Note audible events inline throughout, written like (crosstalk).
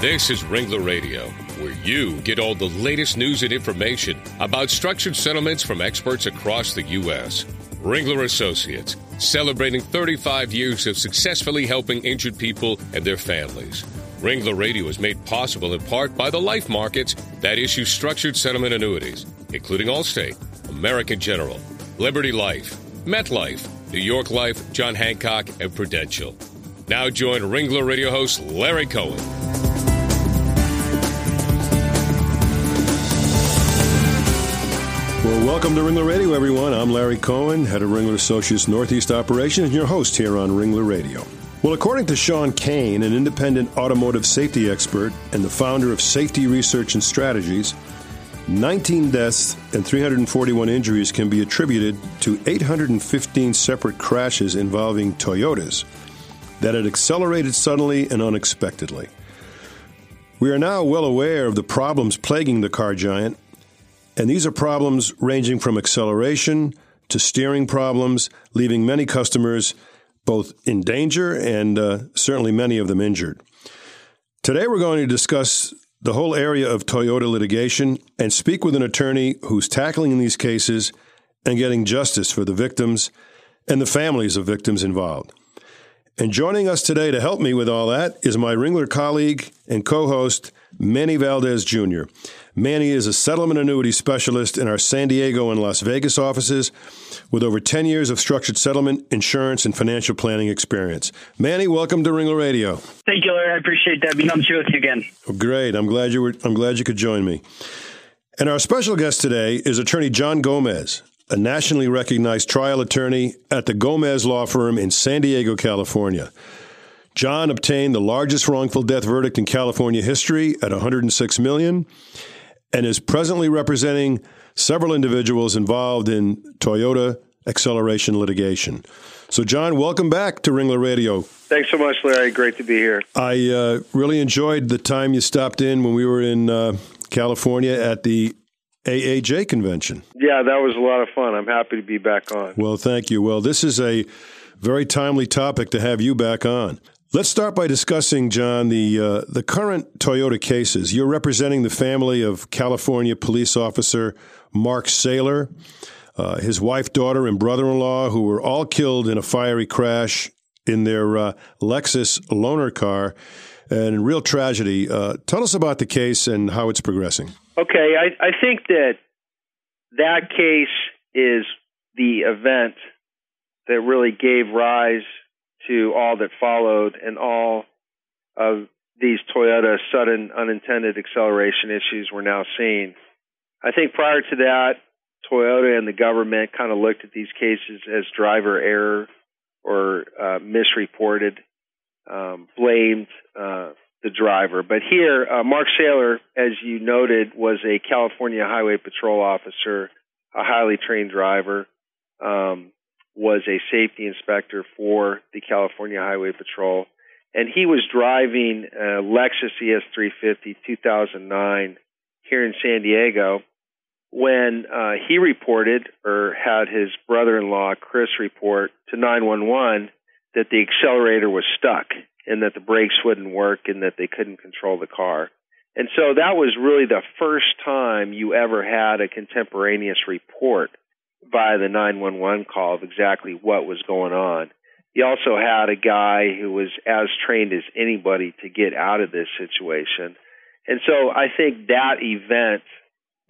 This is Ringler Radio, where you get all the latest news and information about structured settlements from experts across the U.S. Ringler Associates, celebrating 35 years of successfully helping injured people and their families. Ringler Radio is made possible in part by the life markets that issue structured settlement annuities, including Allstate, American General, Liberty Life, MetLife, New York Life, John Hancock, and Prudential. Now join Ringler Radio host Larry Cohen. Well, welcome to Ringler Radio, everyone. I'm Larry Cohen, head of Ringler Associates Northeast Operations, and your host here on Ringler Radio. Well, according to Sean Kane, an independent automotive safety expert and the founder of Safety Research and Strategies, 19 deaths and 341 injuries can be attributed to 815 separate crashes involving Toyotas that had accelerated suddenly and unexpectedly. We are now well aware of the problems plaguing the car giant and these are problems ranging from acceleration to steering problems, leaving many customers both in danger and uh, certainly many of them injured. Today, we're going to discuss the whole area of Toyota litigation and speak with an attorney who's tackling these cases and getting justice for the victims and the families of victims involved. And joining us today to help me with all that is my Ringler colleague and co host, Manny Valdez Jr. Manny is a settlement annuity specialist in our San Diego and Las Vegas offices with over 10 years of structured settlement, insurance, and financial planning experience. Manny, welcome to Ringler Radio. Thank you, Larry. I appreciate that being on the with you again. Great. I'm glad you were I'm glad you could join me. And our special guest today is attorney John Gomez, a nationally recognized trial attorney at the Gomez Law Firm in San Diego, California. John obtained the largest wrongful death verdict in California history at 106 million and is presently representing several individuals involved in Toyota acceleration litigation. So, John, welcome back to Ringler Radio. Thanks so much, Larry. Great to be here. I uh, really enjoyed the time you stopped in when we were in uh, California at the AAJ convention. Yeah, that was a lot of fun. I'm happy to be back on. Well, thank you. Well, this is a very timely topic to have you back on. Let's start by discussing, John, the uh, the current Toyota cases. You're representing the family of California police officer Mark Saylor, uh, his wife, daughter, and brother-in-law, who were all killed in a fiery crash in their uh, Lexus loaner car, and real tragedy. Uh, tell us about the case and how it's progressing. Okay, I, I think that that case is the event that really gave rise to all that followed and all of these Toyota sudden unintended acceleration issues we're now seeing. I think prior to that, Toyota and the government kind of looked at these cases as driver error or uh, misreported, um, blamed uh, the driver. But here, uh, Mark Saylor, as you noted, was a California Highway Patrol officer, a highly trained driver. Um, was a safety inspector for the California Highway Patrol, and he was driving a Lexus ES350 2009 here in San Diego when uh, he reported or had his brother-in-law Chris report to 911 that the accelerator was stuck and that the brakes wouldn't work and that they couldn't control the car. And so that was really the first time you ever had a contemporaneous report via the 911 call of exactly what was going on. He also had a guy who was as trained as anybody to get out of this situation. And so I think that event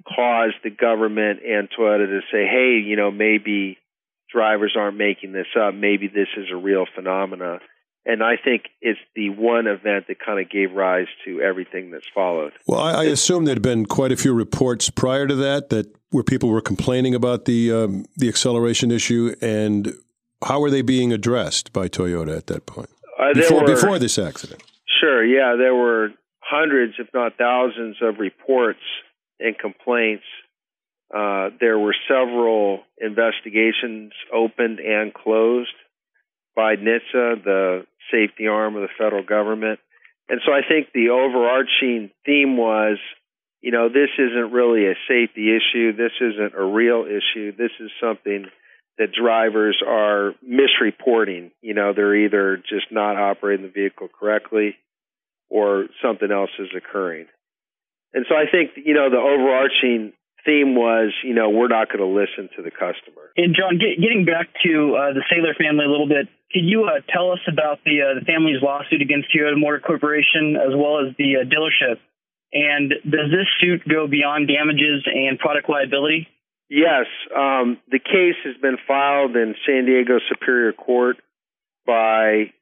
caused the government and Toyota to say, hey, you know, maybe drivers aren't making this up. Maybe this is a real phenomena. And I think it's the one event that kind of gave rise to everything that's followed. Well, I, I assume there had been quite a few reports prior to that that where people were complaining about the um, the acceleration issue, and how were they being addressed by Toyota at that point uh, before were, before this accident? Sure, yeah, there were hundreds, if not thousands, of reports and complaints. Uh, there were several investigations opened and closed by NHTSA, the safety arm of the federal government. And so I think the overarching theme was you know, this isn't really a safety issue. This isn't a real issue. This is something that drivers are misreporting. You know, they're either just not operating the vehicle correctly or something else is occurring. And so I think, you know, the overarching theme was, you know, we're not going to listen to the customer. And John, get, getting back to uh, the Saylor family a little bit, could you uh, tell us about the uh, the family's lawsuit against Toyota Motor Corporation as well as the uh, dealership? And does this suit go beyond damages and product liability? Yes, um, the case has been filed in San Diego Superior Court by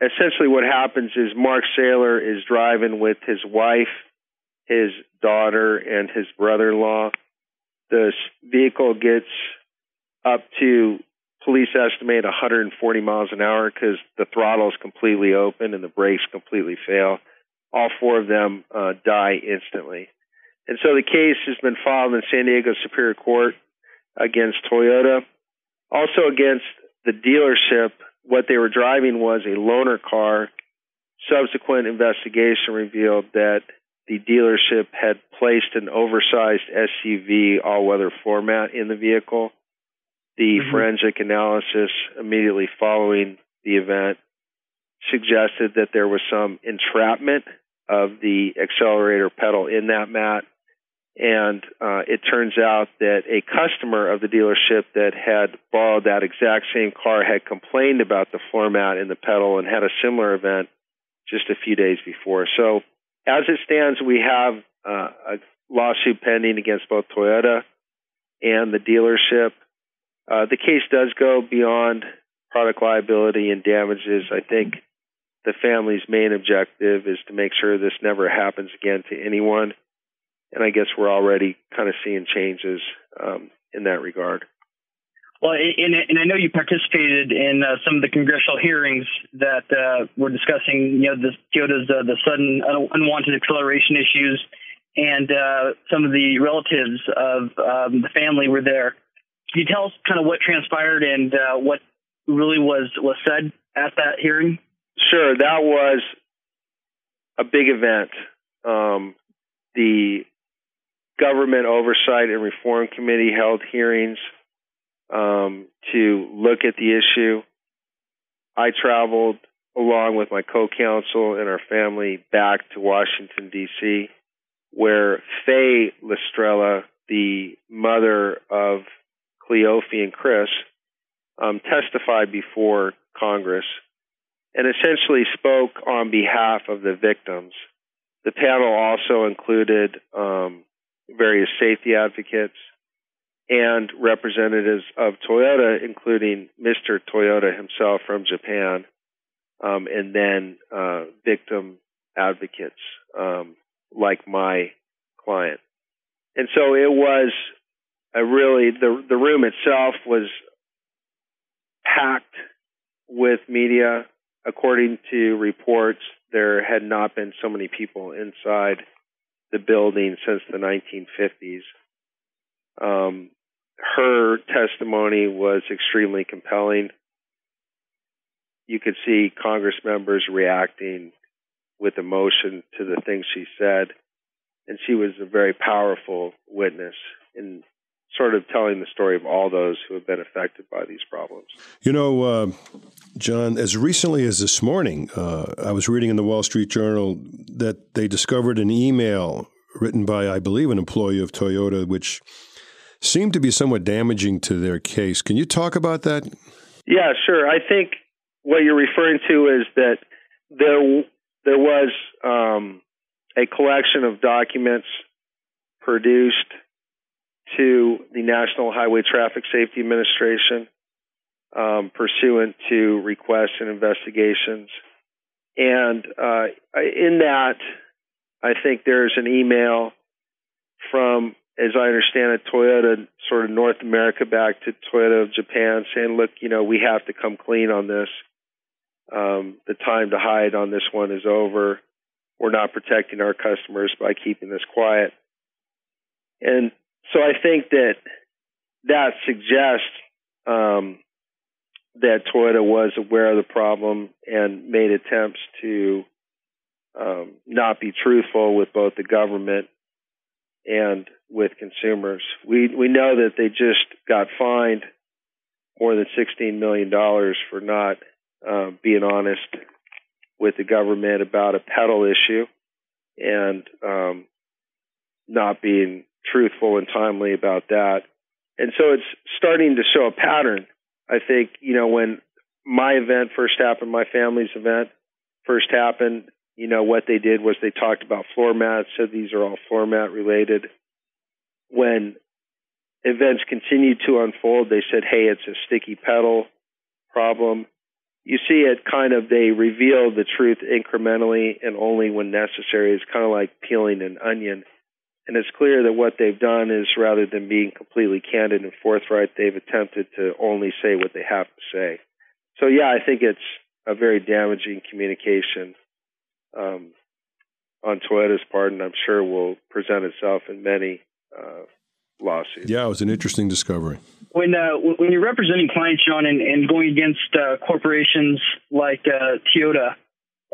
essentially what happens is Mark Saylor is driving with his wife, his daughter, and his brother in law. The vehicle gets up to police estimate 140 miles an hour because the throttle is completely open and the brakes completely fail. All four of them uh, die instantly. And so the case has been filed in San Diego Superior Court against Toyota, also against the dealership. What they were driving was a loaner car. Subsequent investigation revealed that the dealership had placed an oversized SUV all weather floor mat in the vehicle the mm-hmm. forensic analysis immediately following the event suggested that there was some entrapment of the accelerator pedal in that mat. And uh, it turns out that a customer of the dealership that had borrowed that exact same car had complained about the floor mat in the pedal and had a similar event just a few days before. So, as it stands, we have uh, a lawsuit pending against both Toyota and the dealership. Uh, the case does go beyond product liability and damages. I think the family's main objective is to make sure this never happens again to anyone. And I guess we're already kind of seeing changes um, in that regard. Well, and, and, I know you participated in uh, some of the congressional hearings that uh, were discussing, you know, the Toyota's uh, the sudden unwanted acceleration issues, and uh, some of the relatives of um, the family were there. Can you tell us kind of what transpired and uh, what really was was said at that hearing? Sure, that was a big event. Um, the Government Oversight and Reform Committee held hearings um, to look at the issue. I traveled along with my co-counsel and our family back to Washington D.C., where Faye Lastrella, the mother of Cleofe and Chris, um, testified before Congress and essentially spoke on behalf of the victims. The panel also included um, various safety advocates and representatives of Toyota, including Mr. Toyota himself from Japan, um, and then uh, victim advocates um, like my client. And so it was I really the the room itself was packed with media. According to reports, there had not been so many people inside the building since the 1950s. Um, her testimony was extremely compelling. You could see Congress members reacting with emotion to the things she said, and she was a very powerful witness in sort of telling the story of all those who have been affected by these problems. You know, uh, John, as recently as this morning, uh, I was reading in the Wall Street Journal that they discovered an email written by, I believe, an employee of Toyota, which seemed to be somewhat damaging to their case. Can you talk about that? Yeah, sure. I think what you're referring to is that there there was um, a collection of documents produced to the National Highway Traffic Safety Administration um, pursuant to requests and investigations. And uh, in that, I think there's an email from, as I understand it, Toyota, sort of North America back to Toyota of Japan, saying, look, you know, we have to come clean on this. Um, the time to hide on this one is over. We're not protecting our customers by keeping this quiet. And so I think that that suggests um, that Toyota was aware of the problem and made attempts to um, not be truthful with both the government and with consumers. We we know that they just got fined more than sixteen million dollars for not uh, being honest with the government about a pedal issue and um, not being truthful and timely about that. And so it's starting to show a pattern. I think, you know, when my event first happened, my family's event first happened, you know, what they did was they talked about floor mats, said these are all floor mat related. When events continued to unfold, they said, hey, it's a sticky pedal problem. You see it kind of, they reveal the truth incrementally and only when necessary. It's kind of like peeling an onion. And it's clear that what they've done is rather than being completely candid and forthright, they've attempted to only say what they have to say. So, yeah, I think it's a very damaging communication um, on Toyota's part, and I'm sure will present itself in many uh, lawsuits. Yeah, it was an interesting discovery. When uh, when you're representing clients, John, and, and going against uh, corporations like uh, Toyota,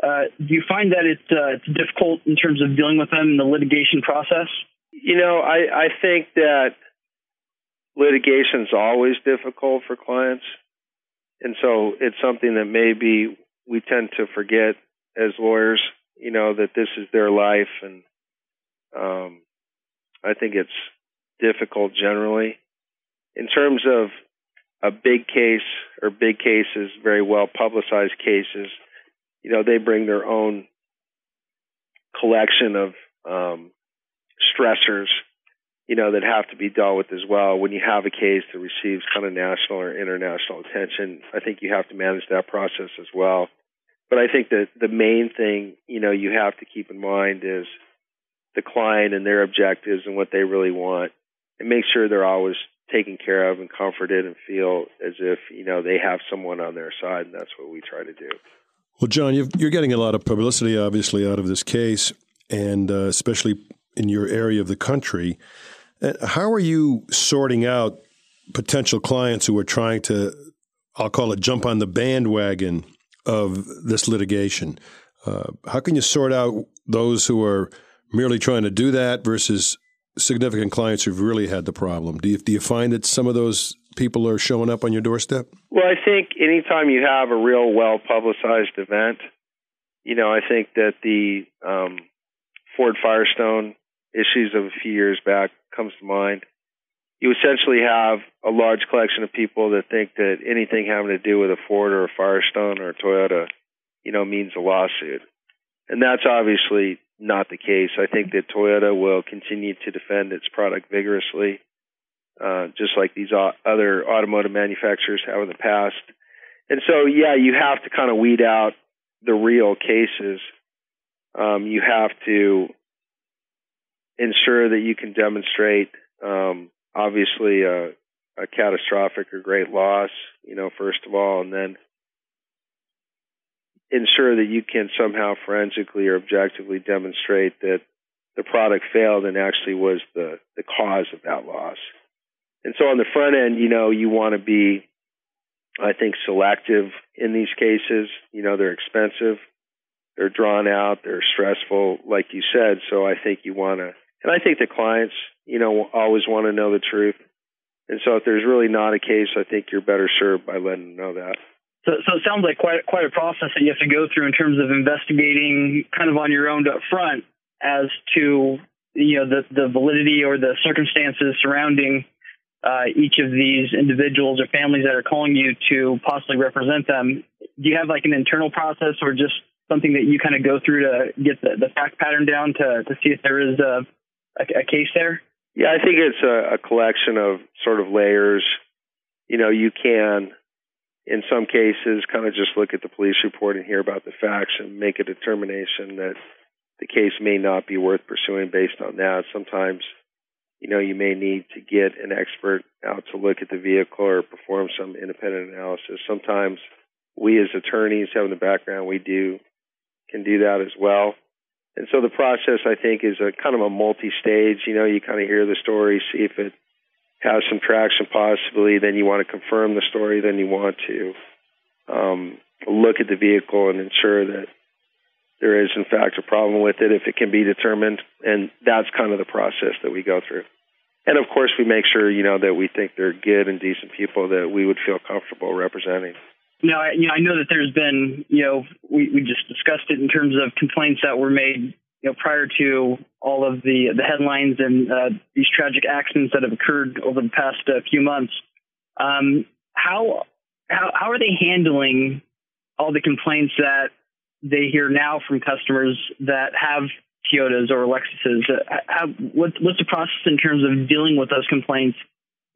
uh, do you find that it's, uh, it's difficult in terms of dealing with them in the litigation process? You know, I, I think that litigation is always difficult for clients. And so it's something that maybe we tend to forget as lawyers, you know, that this is their life. And um, I think it's difficult generally. In terms of a big case or big cases, very well publicized cases, you know, they bring their own collection of um, stressors, you know, that have to be dealt with as well. When you have a case that receives kind of national or international attention, I think you have to manage that process as well. But I think that the main thing, you know, you have to keep in mind is the client and their objectives and what they really want, and make sure they're always taken care of and comforted and feel as if you know they have someone on their side, and that's what we try to do. Well, John, you are getting a lot of publicity, obviously, out of this case, and uh, especially in your area of the country. Uh, how are you sorting out potential clients who are trying to, I'll call it, jump on the bandwagon of this litigation? Uh, how can you sort out those who are merely trying to do that versus significant clients who've really had the problem? Do you, do you find that some of those people are showing up on your doorstep? Well, I think anytime you have a real well publicized event, you know, I think that the um, Ford Firestone issues of a few years back comes to mind. You essentially have a large collection of people that think that anything having to do with a Ford or a Firestone or a Toyota, you know, means a lawsuit. And that's obviously not the case. I think that Toyota will continue to defend its product vigorously. Uh, just like these other automotive manufacturers have in the past. And so, yeah, you have to kind of weed out the real cases. Um, you have to ensure that you can demonstrate, um, obviously, a, a catastrophic or great loss, you know, first of all, and then ensure that you can somehow forensically or objectively demonstrate that the product failed and actually was the, the cause of that loss. And so on the front end, you know, you want to be, I think, selective in these cases. You know, they're expensive, they're drawn out, they're stressful, like you said. So I think you want to, and I think the clients, you know, always want to know the truth. And so if there's really not a case, I think you're better served by letting them know that. So, so it sounds like quite quite a process that you have to go through in terms of investigating, kind of on your own up front, as to you know the the validity or the circumstances surrounding uh, each of these individuals or families that are calling you to possibly represent them. Do you have like an internal process or just something that you kind of go through to get the, the fact pattern down to, to see if there is a, a, a case there? Yeah, I think it's a, a collection of sort of layers. You know, you can, in some cases, kind of just look at the police report and hear about the facts and make a determination that the case may not be worth pursuing based on that. Sometimes you know, you may need to get an expert out to look at the vehicle or perform some independent analysis. Sometimes we as attorneys having the background, we do can do that as well. And so the process, I think, is a kind of a multi-stage. You know, you kind of hear the story, see if it has some traction possibly. Then you want to confirm the story. Then you want to um, look at the vehicle and ensure that there is in fact a problem with it if it can be determined and that's kind of the process that we go through and of course we make sure you know that we think they're good and decent people that we would feel comfortable representing now, I, you know, I know that there's been, you know, we, we just discussed it in terms of complaints that were made, you know, prior to all of the the headlines and uh, these tragic accidents that have occurred over the past uh, few months. Um, how how how are they handling all the complaints that they hear now from customers that have Toyotas or Lexuses? Uh, how, what, what's the process in terms of dealing with those complaints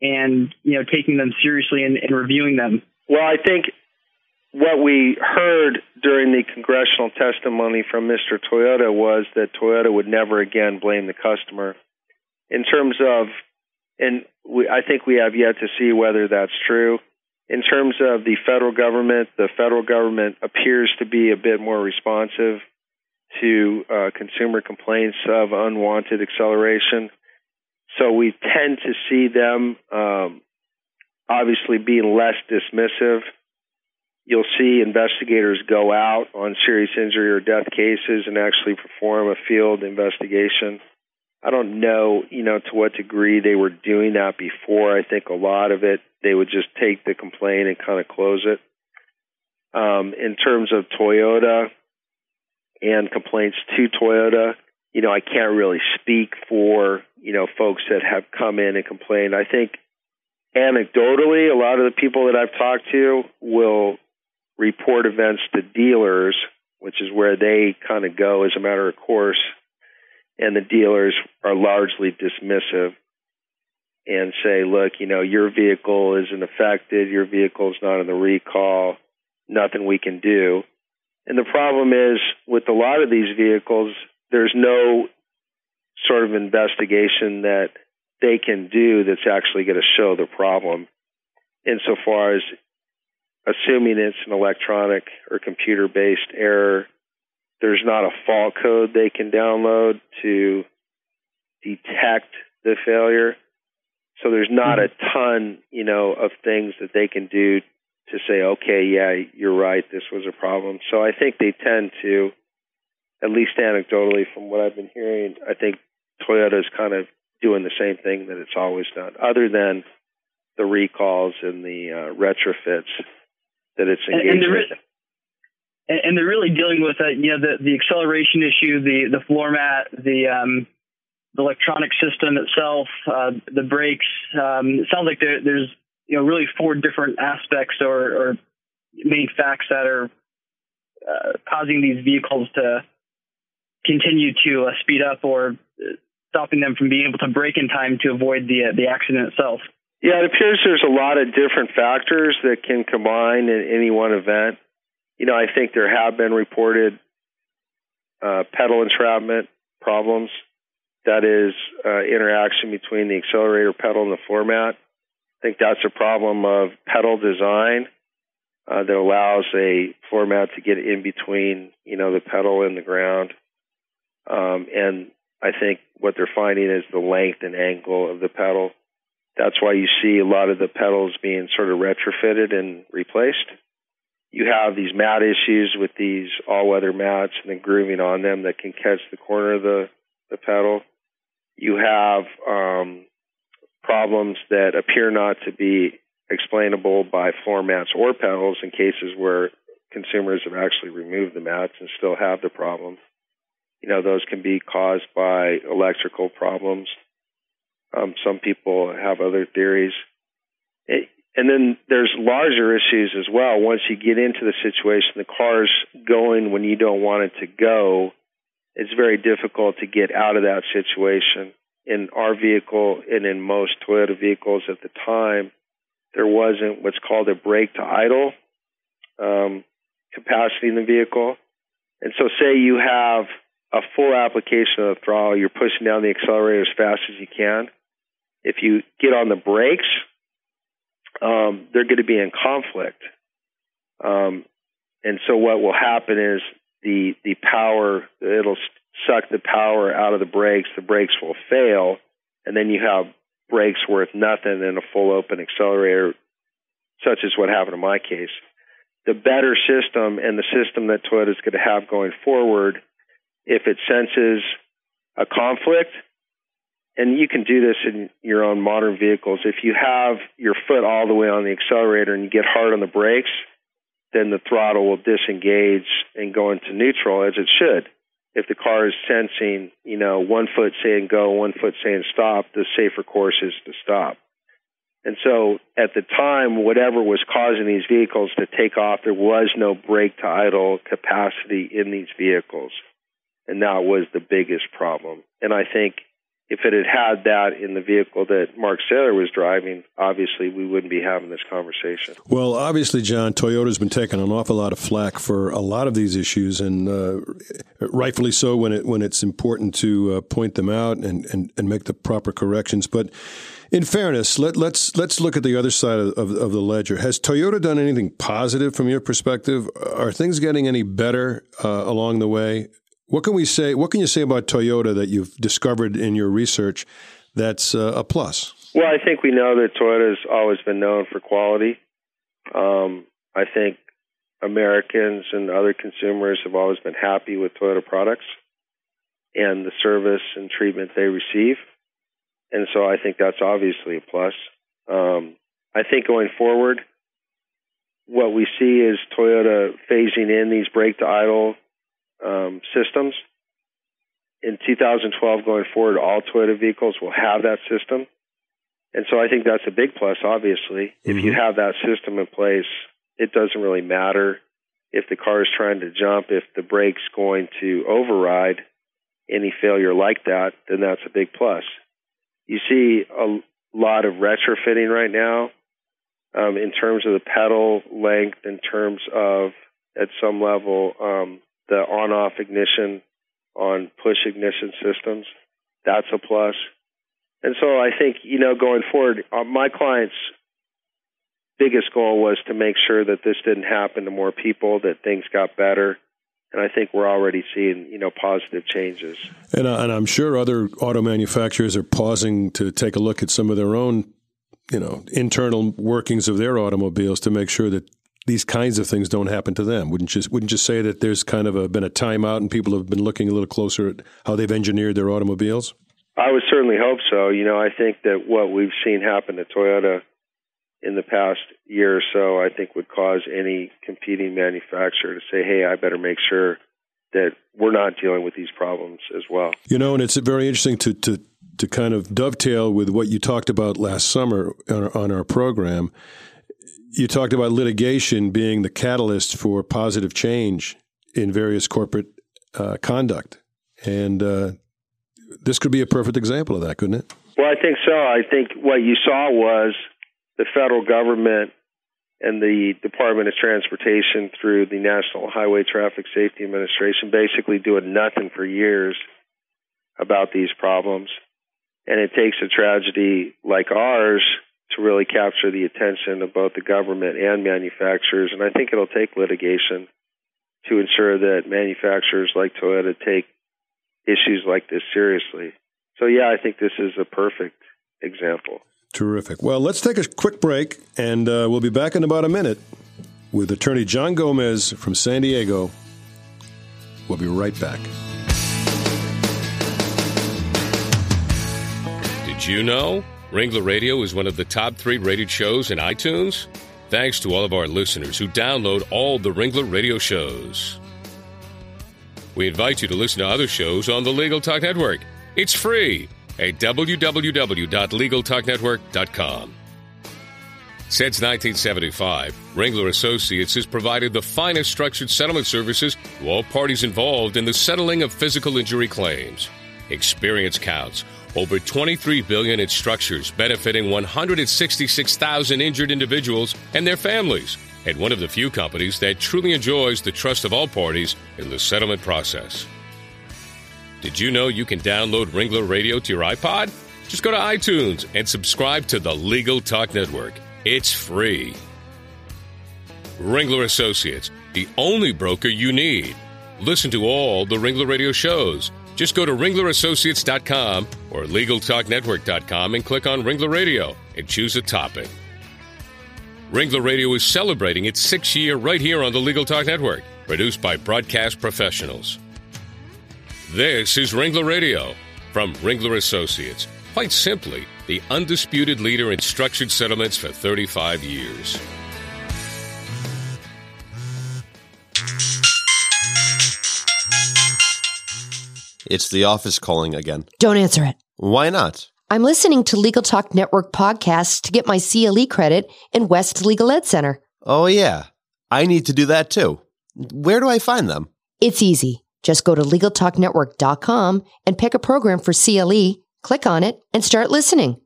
and you know taking them seriously and, and reviewing them? Well, I think what we heard during the congressional testimony from Mr. Toyota was that Toyota would never again blame the customer. In terms of, and we, I think we have yet to see whether that's true. In terms of the federal government, the federal government appears to be a bit more responsive to uh, consumer complaints of unwanted acceleration. So we tend to see them um, obviously being less dismissive you'll see investigators go out on serious injury or death cases and actually perform a field investigation. I don't know, you know, to what degree they were doing that before. I think a lot of it they would just take the complaint and kind of close it. Um, in terms of Toyota and complaints to Toyota, you know, I can't really speak for you know folks that have come in and complained. I think anecdotally, a lot of the people that I've talked to will report events to dealers, which is where they kind of go as a matter of course, and the dealers are largely dismissive and say, look, you know, your vehicle isn't affected, your vehicle is not in the recall, nothing we can do. And the problem is with a lot of these vehicles, there's no sort of investigation that they can do that's actually going to show the problem insofar as assuming it's an electronic or computer based error, there's not a fault code they can download to detect the failure. So there's not a mm-hmm. ton, you know, of things that they can do to say, okay, yeah, you're right, this was a problem. So I think they tend to, at least anecdotally from what I've been hearing, I think Toyota's kind of doing the same thing that it's always done, other than the recalls and the uh, retrofits that it's engaged and, and they're. And they're really dealing with uh, you know the the acceleration issue, the the floor mat, the um, the electronic system itself, uh, the brakes. Um, it sounds like there, there's you know really four different aspects or, or main facts that are uh, causing these vehicles to continue to uh, speed up or uh, stopping them from being able to brake in time to avoid the uh, the accident itself. Yeah, it appears there's a lot of different factors that can combine in any one event. You know, I think there have been reported uh, pedal entrapment problems. That is uh, interaction between the accelerator pedal and the floor mat. I think that's a problem of pedal design uh, that allows a floor mat to get in between, you know, the pedal and the ground. Um, and I think what they're finding is the length and angle of the pedal. That's why you see a lot of the pedals being sort of retrofitted and replaced. You have these mat issues with these all-weather mats and the grooving on them that can catch the corner of the, the pedal. You have um, problems that appear not to be explainable by floor mats or pedals in cases where consumers have actually removed the mats and still have the problem. You know, those can be caused by electrical problems um, some people have other theories. It, and then there's larger issues as well. Once you get into the situation, the car's going when you don't want it to go. It's very difficult to get out of that situation. In our vehicle and in most Toyota vehicles at the time, there wasn't what's called a brake to idle um, capacity in the vehicle. And so, say you have a full application of the throttle, you're pushing down the accelerator as fast as you can if you get on the brakes, um, they're going to be in conflict. Um, and so what will happen is the the power it'll suck the power out of the brakes. The brakes will fail, and then you have brakes worth nothing in a full open accelerator, such as what happened in my case. The better system and the system that Toyota is going to have going forward, if it senses a conflict, and you can do this in your own modern vehicles. If you have your foot all the way on the accelerator and you get hard on the brakes, then the throttle will disengage and go into neutral as it should. If the car is sensing, you know, one foot saying go, one foot saying stop, the safer course is to stop. And so at the time, whatever was causing these vehicles to take off, there was no brake to idle capacity in these vehicles. And that was the biggest problem. And I think if it had had that in the vehicle that Mark Saylor was driving, obviously we wouldn't be having this conversation. Well, obviously, John, Toyota's been taking an awful lot of flack for a lot of these issues, and uh, rightfully so when it when it's important to uh, point them out and, and, and make the proper corrections. But in fairness, let, us let's, let's look at the other side of, of, of, the ledger. Has Toyota done anything positive from your perspective? Are things getting any better uh, along the way? What can we say? What can you say about Toyota that you've discovered in your research that's uh, a plus? Well, I think we know that Toyota's always been known for quality. Um, I think Americans and other consumers have always been happy with Toyota products and the service and treatment they receive. And so I think that's obviously a plus. Um, I think going forward, what we see is Toyota phasing in these brake to idle um, systems. In 2012, going forward, all Toyota vehicles will have that system. And so I think that's a big plus, obviously. Mm-hmm. If you mm-hmm. have that system in place, it doesn't really matter if the car is trying to jump, if the brake's going to override any failure like that, then that's a big plus. You see a lot of retrofitting right now um, in terms of the pedal length, in terms of at some level um, the on-off ignition on push ignition systems. That's a plus. And so I think, you know, going forward, uh, my clients' biggest goal was to make sure that this didn't happen to more people, that things got better. And I think we're already seeing, you know, positive changes. And, uh, and I'm sure other auto manufacturers are pausing to take a look at some of their own, you know, internal workings of their automobiles to make sure that these kinds of things don't happen to them. Wouldn't you wouldn't you say that there's kind of a, been a timeout and people have been looking a little closer at how they've engineered their automobiles? I would certainly hope so. You know, I think that what we've seen happen to Toyota in the past year or so, I think would cause any competing manufacturer to say, "Hey, I better make sure that we're not dealing with these problems as well." You know, and it's very interesting to to to kind of dovetail with what you talked about last summer on our, on our program you talked about litigation being the catalyst for positive change in various corporate uh, conduct. And uh, this could be a perfect example of that, couldn't it? Well, I think so. I think what you saw was the federal government and the Department of Transportation through the National Highway Traffic Safety Administration basically doing nothing for years about these problems. And it takes a tragedy like ours to really capture the attention of both the government and manufacturers. And I think it'll take litigation to ensure that manufacturers like Toyota take issues like this seriously. So, yeah, I think this is a perfect example. Terrific. Well, let's take a quick break, and uh, we'll be back in about a minute with attorney John Gomez from San Diego. We'll be right back. Did you know? Ringler Radio is one of the top three rated shows in iTunes. Thanks to all of our listeners who download all the Ringler Radio shows. We invite you to listen to other shows on the Legal Talk Network. It's free at www.legaltalknetwork.com. Since 1975, Ringler Associates has provided the finest structured settlement services to all parties involved in the settling of physical injury claims. Experience counts over 23 billion in structures benefiting 166,000 injured individuals and their families, and one of the few companies that truly enjoys the trust of all parties in the settlement process. Did you know you can download Ringler Radio to your iPod? Just go to iTunes and subscribe to the Legal Talk Network. It's free. Ringler Associates, the only broker you need. Listen to all the Ringler Radio shows just go to ringlerassociates.com or legaltalknetwork.com and click on Ringler Radio and choose a topic. Ringler Radio is celebrating its sixth year right here on the Legal Talk Network, produced by broadcast professionals. This is Ringler Radio from Ringler Associates, quite simply, the undisputed leader in structured settlements for 35 years. It's the office calling again. Don't answer it. Why not? I'm listening to Legal Talk Network podcasts to get my CLE credit in West Legal Ed Center. Oh, yeah. I need to do that too. Where do I find them? It's easy. Just go to LegalTalkNetwork.com and pick a program for CLE, click on it, and start listening.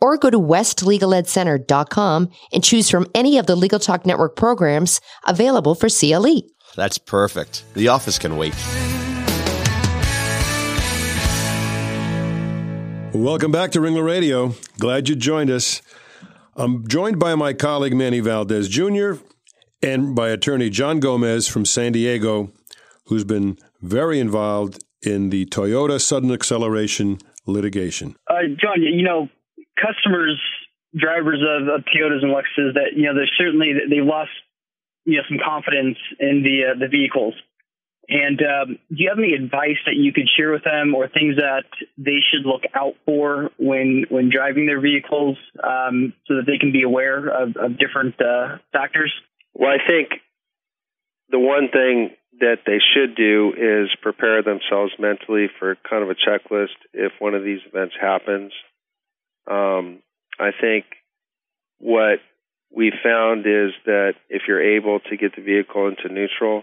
Or go to WestLegalEdCenter.com and choose from any of the Legal Talk Network programs available for CLE. That's perfect. The office can wait. Welcome back to Ringler Radio. Glad you joined us. I'm joined by my colleague Manny Valdez Jr. and by attorney John Gomez from San Diego, who's been very involved in the Toyota sudden acceleration litigation. Uh, John, you know, customers, drivers of, of Toyotas and Lexuses, that you know, they're certainly they've lost you know some confidence in the uh, the vehicles. And um, do you have any advice that you could share with them, or things that they should look out for when when driving their vehicles, um, so that they can be aware of, of different uh, factors? Well, I think the one thing that they should do is prepare themselves mentally for kind of a checklist if one of these events happens. Um, I think what we found is that if you're able to get the vehicle into neutral,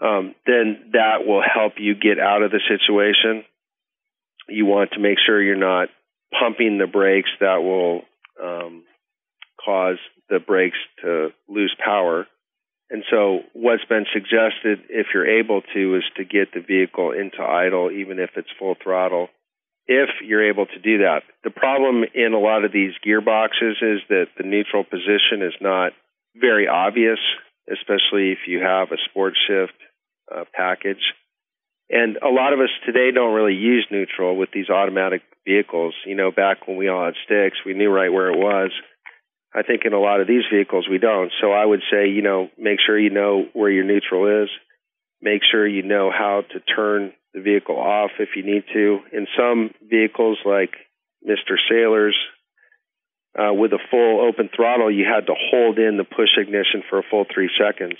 um, then that will help you get out of the situation. You want to make sure you're not pumping the brakes that will um, cause the brakes to lose power. And so, what's been suggested, if you're able to, is to get the vehicle into idle, even if it's full throttle, if you're able to do that. The problem in a lot of these gearboxes is that the neutral position is not very obvious, especially if you have a sport shift uh, package. And a lot of us today don't really use neutral with these automatic vehicles. You know, back when we all had sticks, we knew right where it was. I think in a lot of these vehicles we don't. So I would say, you know, make sure you know where your neutral is. Make sure you know how to turn the vehicle off if you need to. In some vehicles like Mr. Saylor's, uh, with a full open throttle, you had to hold in the push ignition for a full three seconds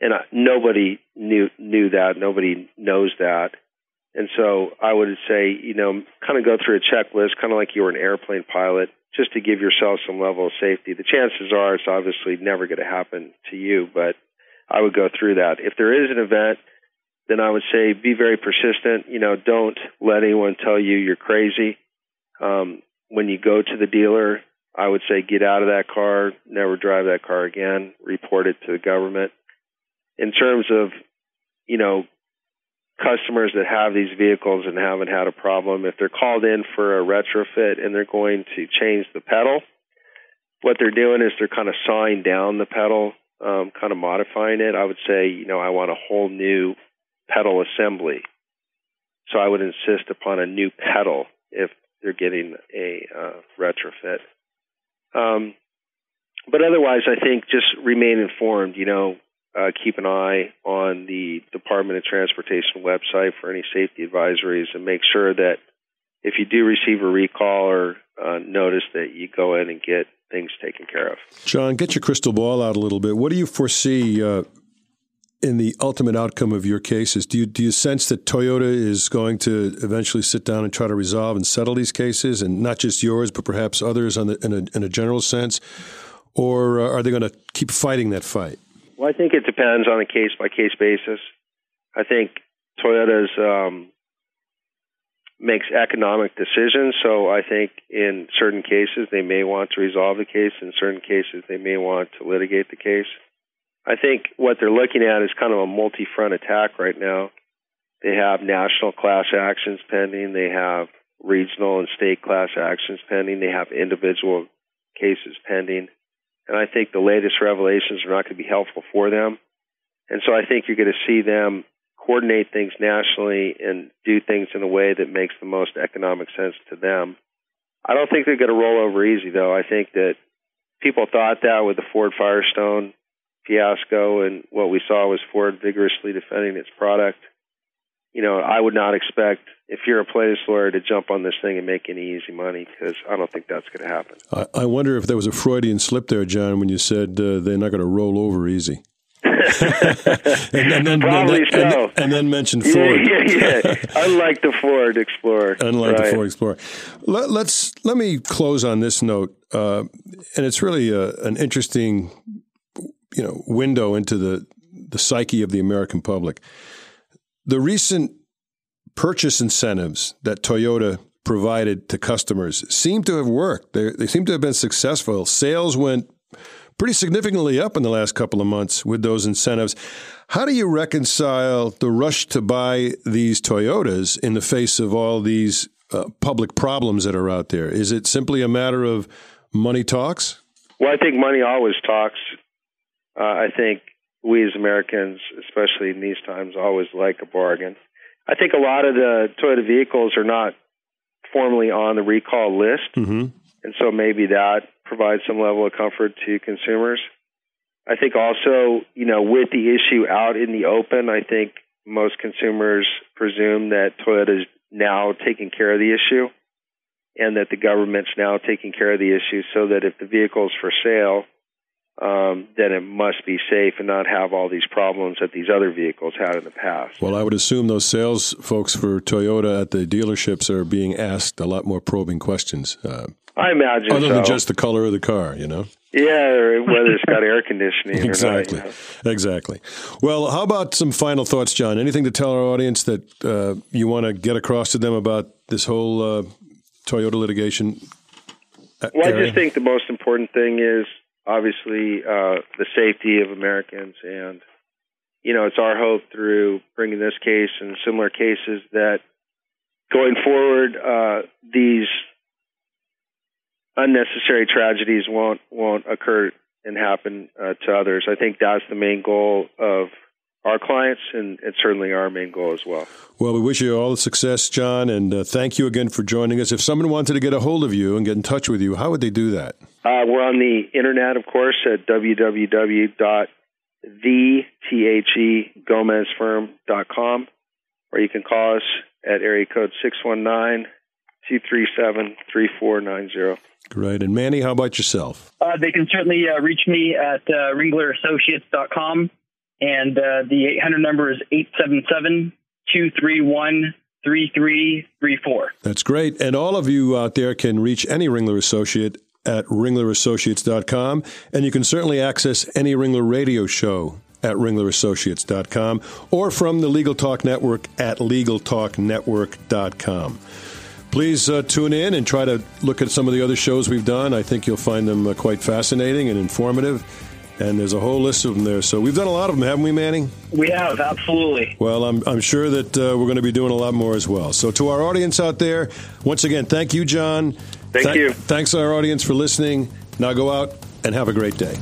and uh, nobody knew knew that. Nobody knows that. And so I would say, you know, kind of go through a checklist, kind of like you were an airplane pilot, just to give yourself some level of safety. The chances are it's obviously never going to happen to you, but I would go through that. If there is an event, then I would say be very persistent. You know, don't let anyone tell you you're crazy. Um, when you go to the dealer, I would say get out of that car, never drive that car again, report it to the government in terms of, you know, customers that have these vehicles and haven't had a problem, if they're called in for a retrofit and they're going to change the pedal, what they're doing is they're kind of sawing down the pedal, um, kind of modifying it. I would say, you know, I want a whole new pedal assembly. So I would insist upon a new pedal if they're getting a uh, retrofit. Um, but otherwise, I think just remain informed. You know, uh, keep an eye on the Department of Transportation website for any safety advisories and make sure that if you do receive a recall or uh, notice that you go in and get things taken care of. John, get your crystal ball out a little bit. What do you foresee uh, in the ultimate outcome of your cases? Do you do you sense that Toyota is going to eventually sit down and try to resolve and settle these cases, and not just yours, but perhaps others the, in, a, in a general sense, or uh, are they going to keep fighting that fight? Well, I think it depends on a case by case basis. I think Toyota's um, makes economic decisions, so I think in certain cases they may want to resolve the case. In certain cases, they may want to litigate the case. I think what they're looking at is kind of a multi-front attack right now. They have national class actions pending. They have regional and state class actions pending. They have individual cases pending. And I think the latest revelations are not going to be helpful for them. And so I think you're going to see them coordinate things nationally and do things in a way that makes the most economic sense to them. I don't think they're going to roll over easy, though. I think that people thought that with the Ford Firestone fiasco, and what we saw was Ford vigorously defending its product you know, I would not expect if you're a plaintiff's lawyer to jump on this thing and make any easy money because I don't think that's going to happen. I, I, wonder if there was a Freudian slip there, John, when you said uh, they're not going to roll over easy. (laughs) and, and, then, Probably and, so. and, and then mention Ford. Yeah, yeah, yeah. (laughs) Unlike the Ford Explorer. Unlike right. the Ford Explorer. Let, let's let me close on this note, uh, and it's really a, an interesting, you know, window into the the psyche of the American public. The recent purchase incentives that Toyota provided to customers seem to have worked. They, they seem to have been successful. Sales went pretty significantly up in the last couple of months with those incentives. How do you reconcile the rush to buy these Toyotas in the face of all these uh, public problems that are out there? Is it simply a matter of money talks? Well, I think money always talks. Uh, I think we as Americans, especially in these times, always like a bargain. I think a lot of the Toyota vehicles are not formally on the recall list, mm-hmm. and so maybe that provides some level of comfort to consumers. I think also, you know, with the issue out in the open, I think most consumers presume that Toyota is now taking care of the issue and that the government's now taking care of the issue so that if the vehicle's for sale, um, then it must be safe and not have all these problems that these other vehicles had in the past. Well, I would assume those sales folks for Toyota at the dealerships are being asked a lot more probing questions. Uh, I imagine other so. than just the color of the car, you know. Yeah, or (laughs) whether it's got air conditioning exactly. or not. You know? Exactly. Well, how about some final thoughts, John? Anything to tell our audience that uh, you want to get across to them about this whole uh, Toyota litigation? uh, Well, I just think the most important thing is obviously uh, the safety of Americans, and you know, it's our hope through bringing this case and similar cases that going forward, uh, these unnecessary tragedies won't won't occur and happen uh, to others. I think that's the main goal of our clients, and it's certainly our main goal as well. Well, we wish you all the success, John, and uh, thank you again for joining us. If someone wanted to get a hold of you and get in touch with you, how would they do that? Uh, we're on the internet, of course, at www.thethegomezfirm.com, or you can call us at area code 619 237 3490. Great. And Manny, how about yourself? Uh, they can certainly uh, reach me at uh, ringlerassociates.com, and uh, the 800 number is 877 231 3334. That's great. And all of you out there can reach any Ringler Associate at ringlerassociates.com. And you can certainly access any Ringler radio show at ringlerassociates.com or from the Legal Talk Network at legaltalknetwork.com. Please uh, tune in and try to look at some of the other shows we've done. I think you'll find them uh, quite fascinating and informative. And there's a whole list of them there. So we've done a lot of them, haven't we, Manny? We have, absolutely. Well, I'm, I'm sure that uh, we're going to be doing a lot more as well. So, to our audience out there, once again, thank you, John. Thank Tha- you. Thanks, to our audience, for listening. Now go out and have a great day.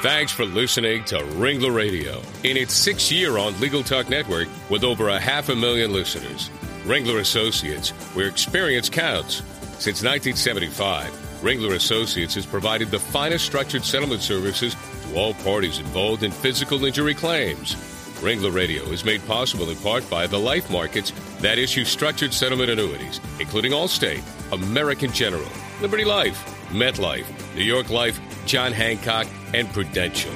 Thanks for listening to Ringler Radio. In its sixth year on Legal Talk Network, with over a half a million listeners, Ringler Associates, where experience counts. Since 1975, Ringler Associates has provided the finest structured settlement services to all parties involved in physical injury claims. Ringler Radio is made possible in part by the life markets that issue structured settlement annuities, including Allstate, American General, Liberty Life, MetLife, New York Life, John Hancock, and Prudential.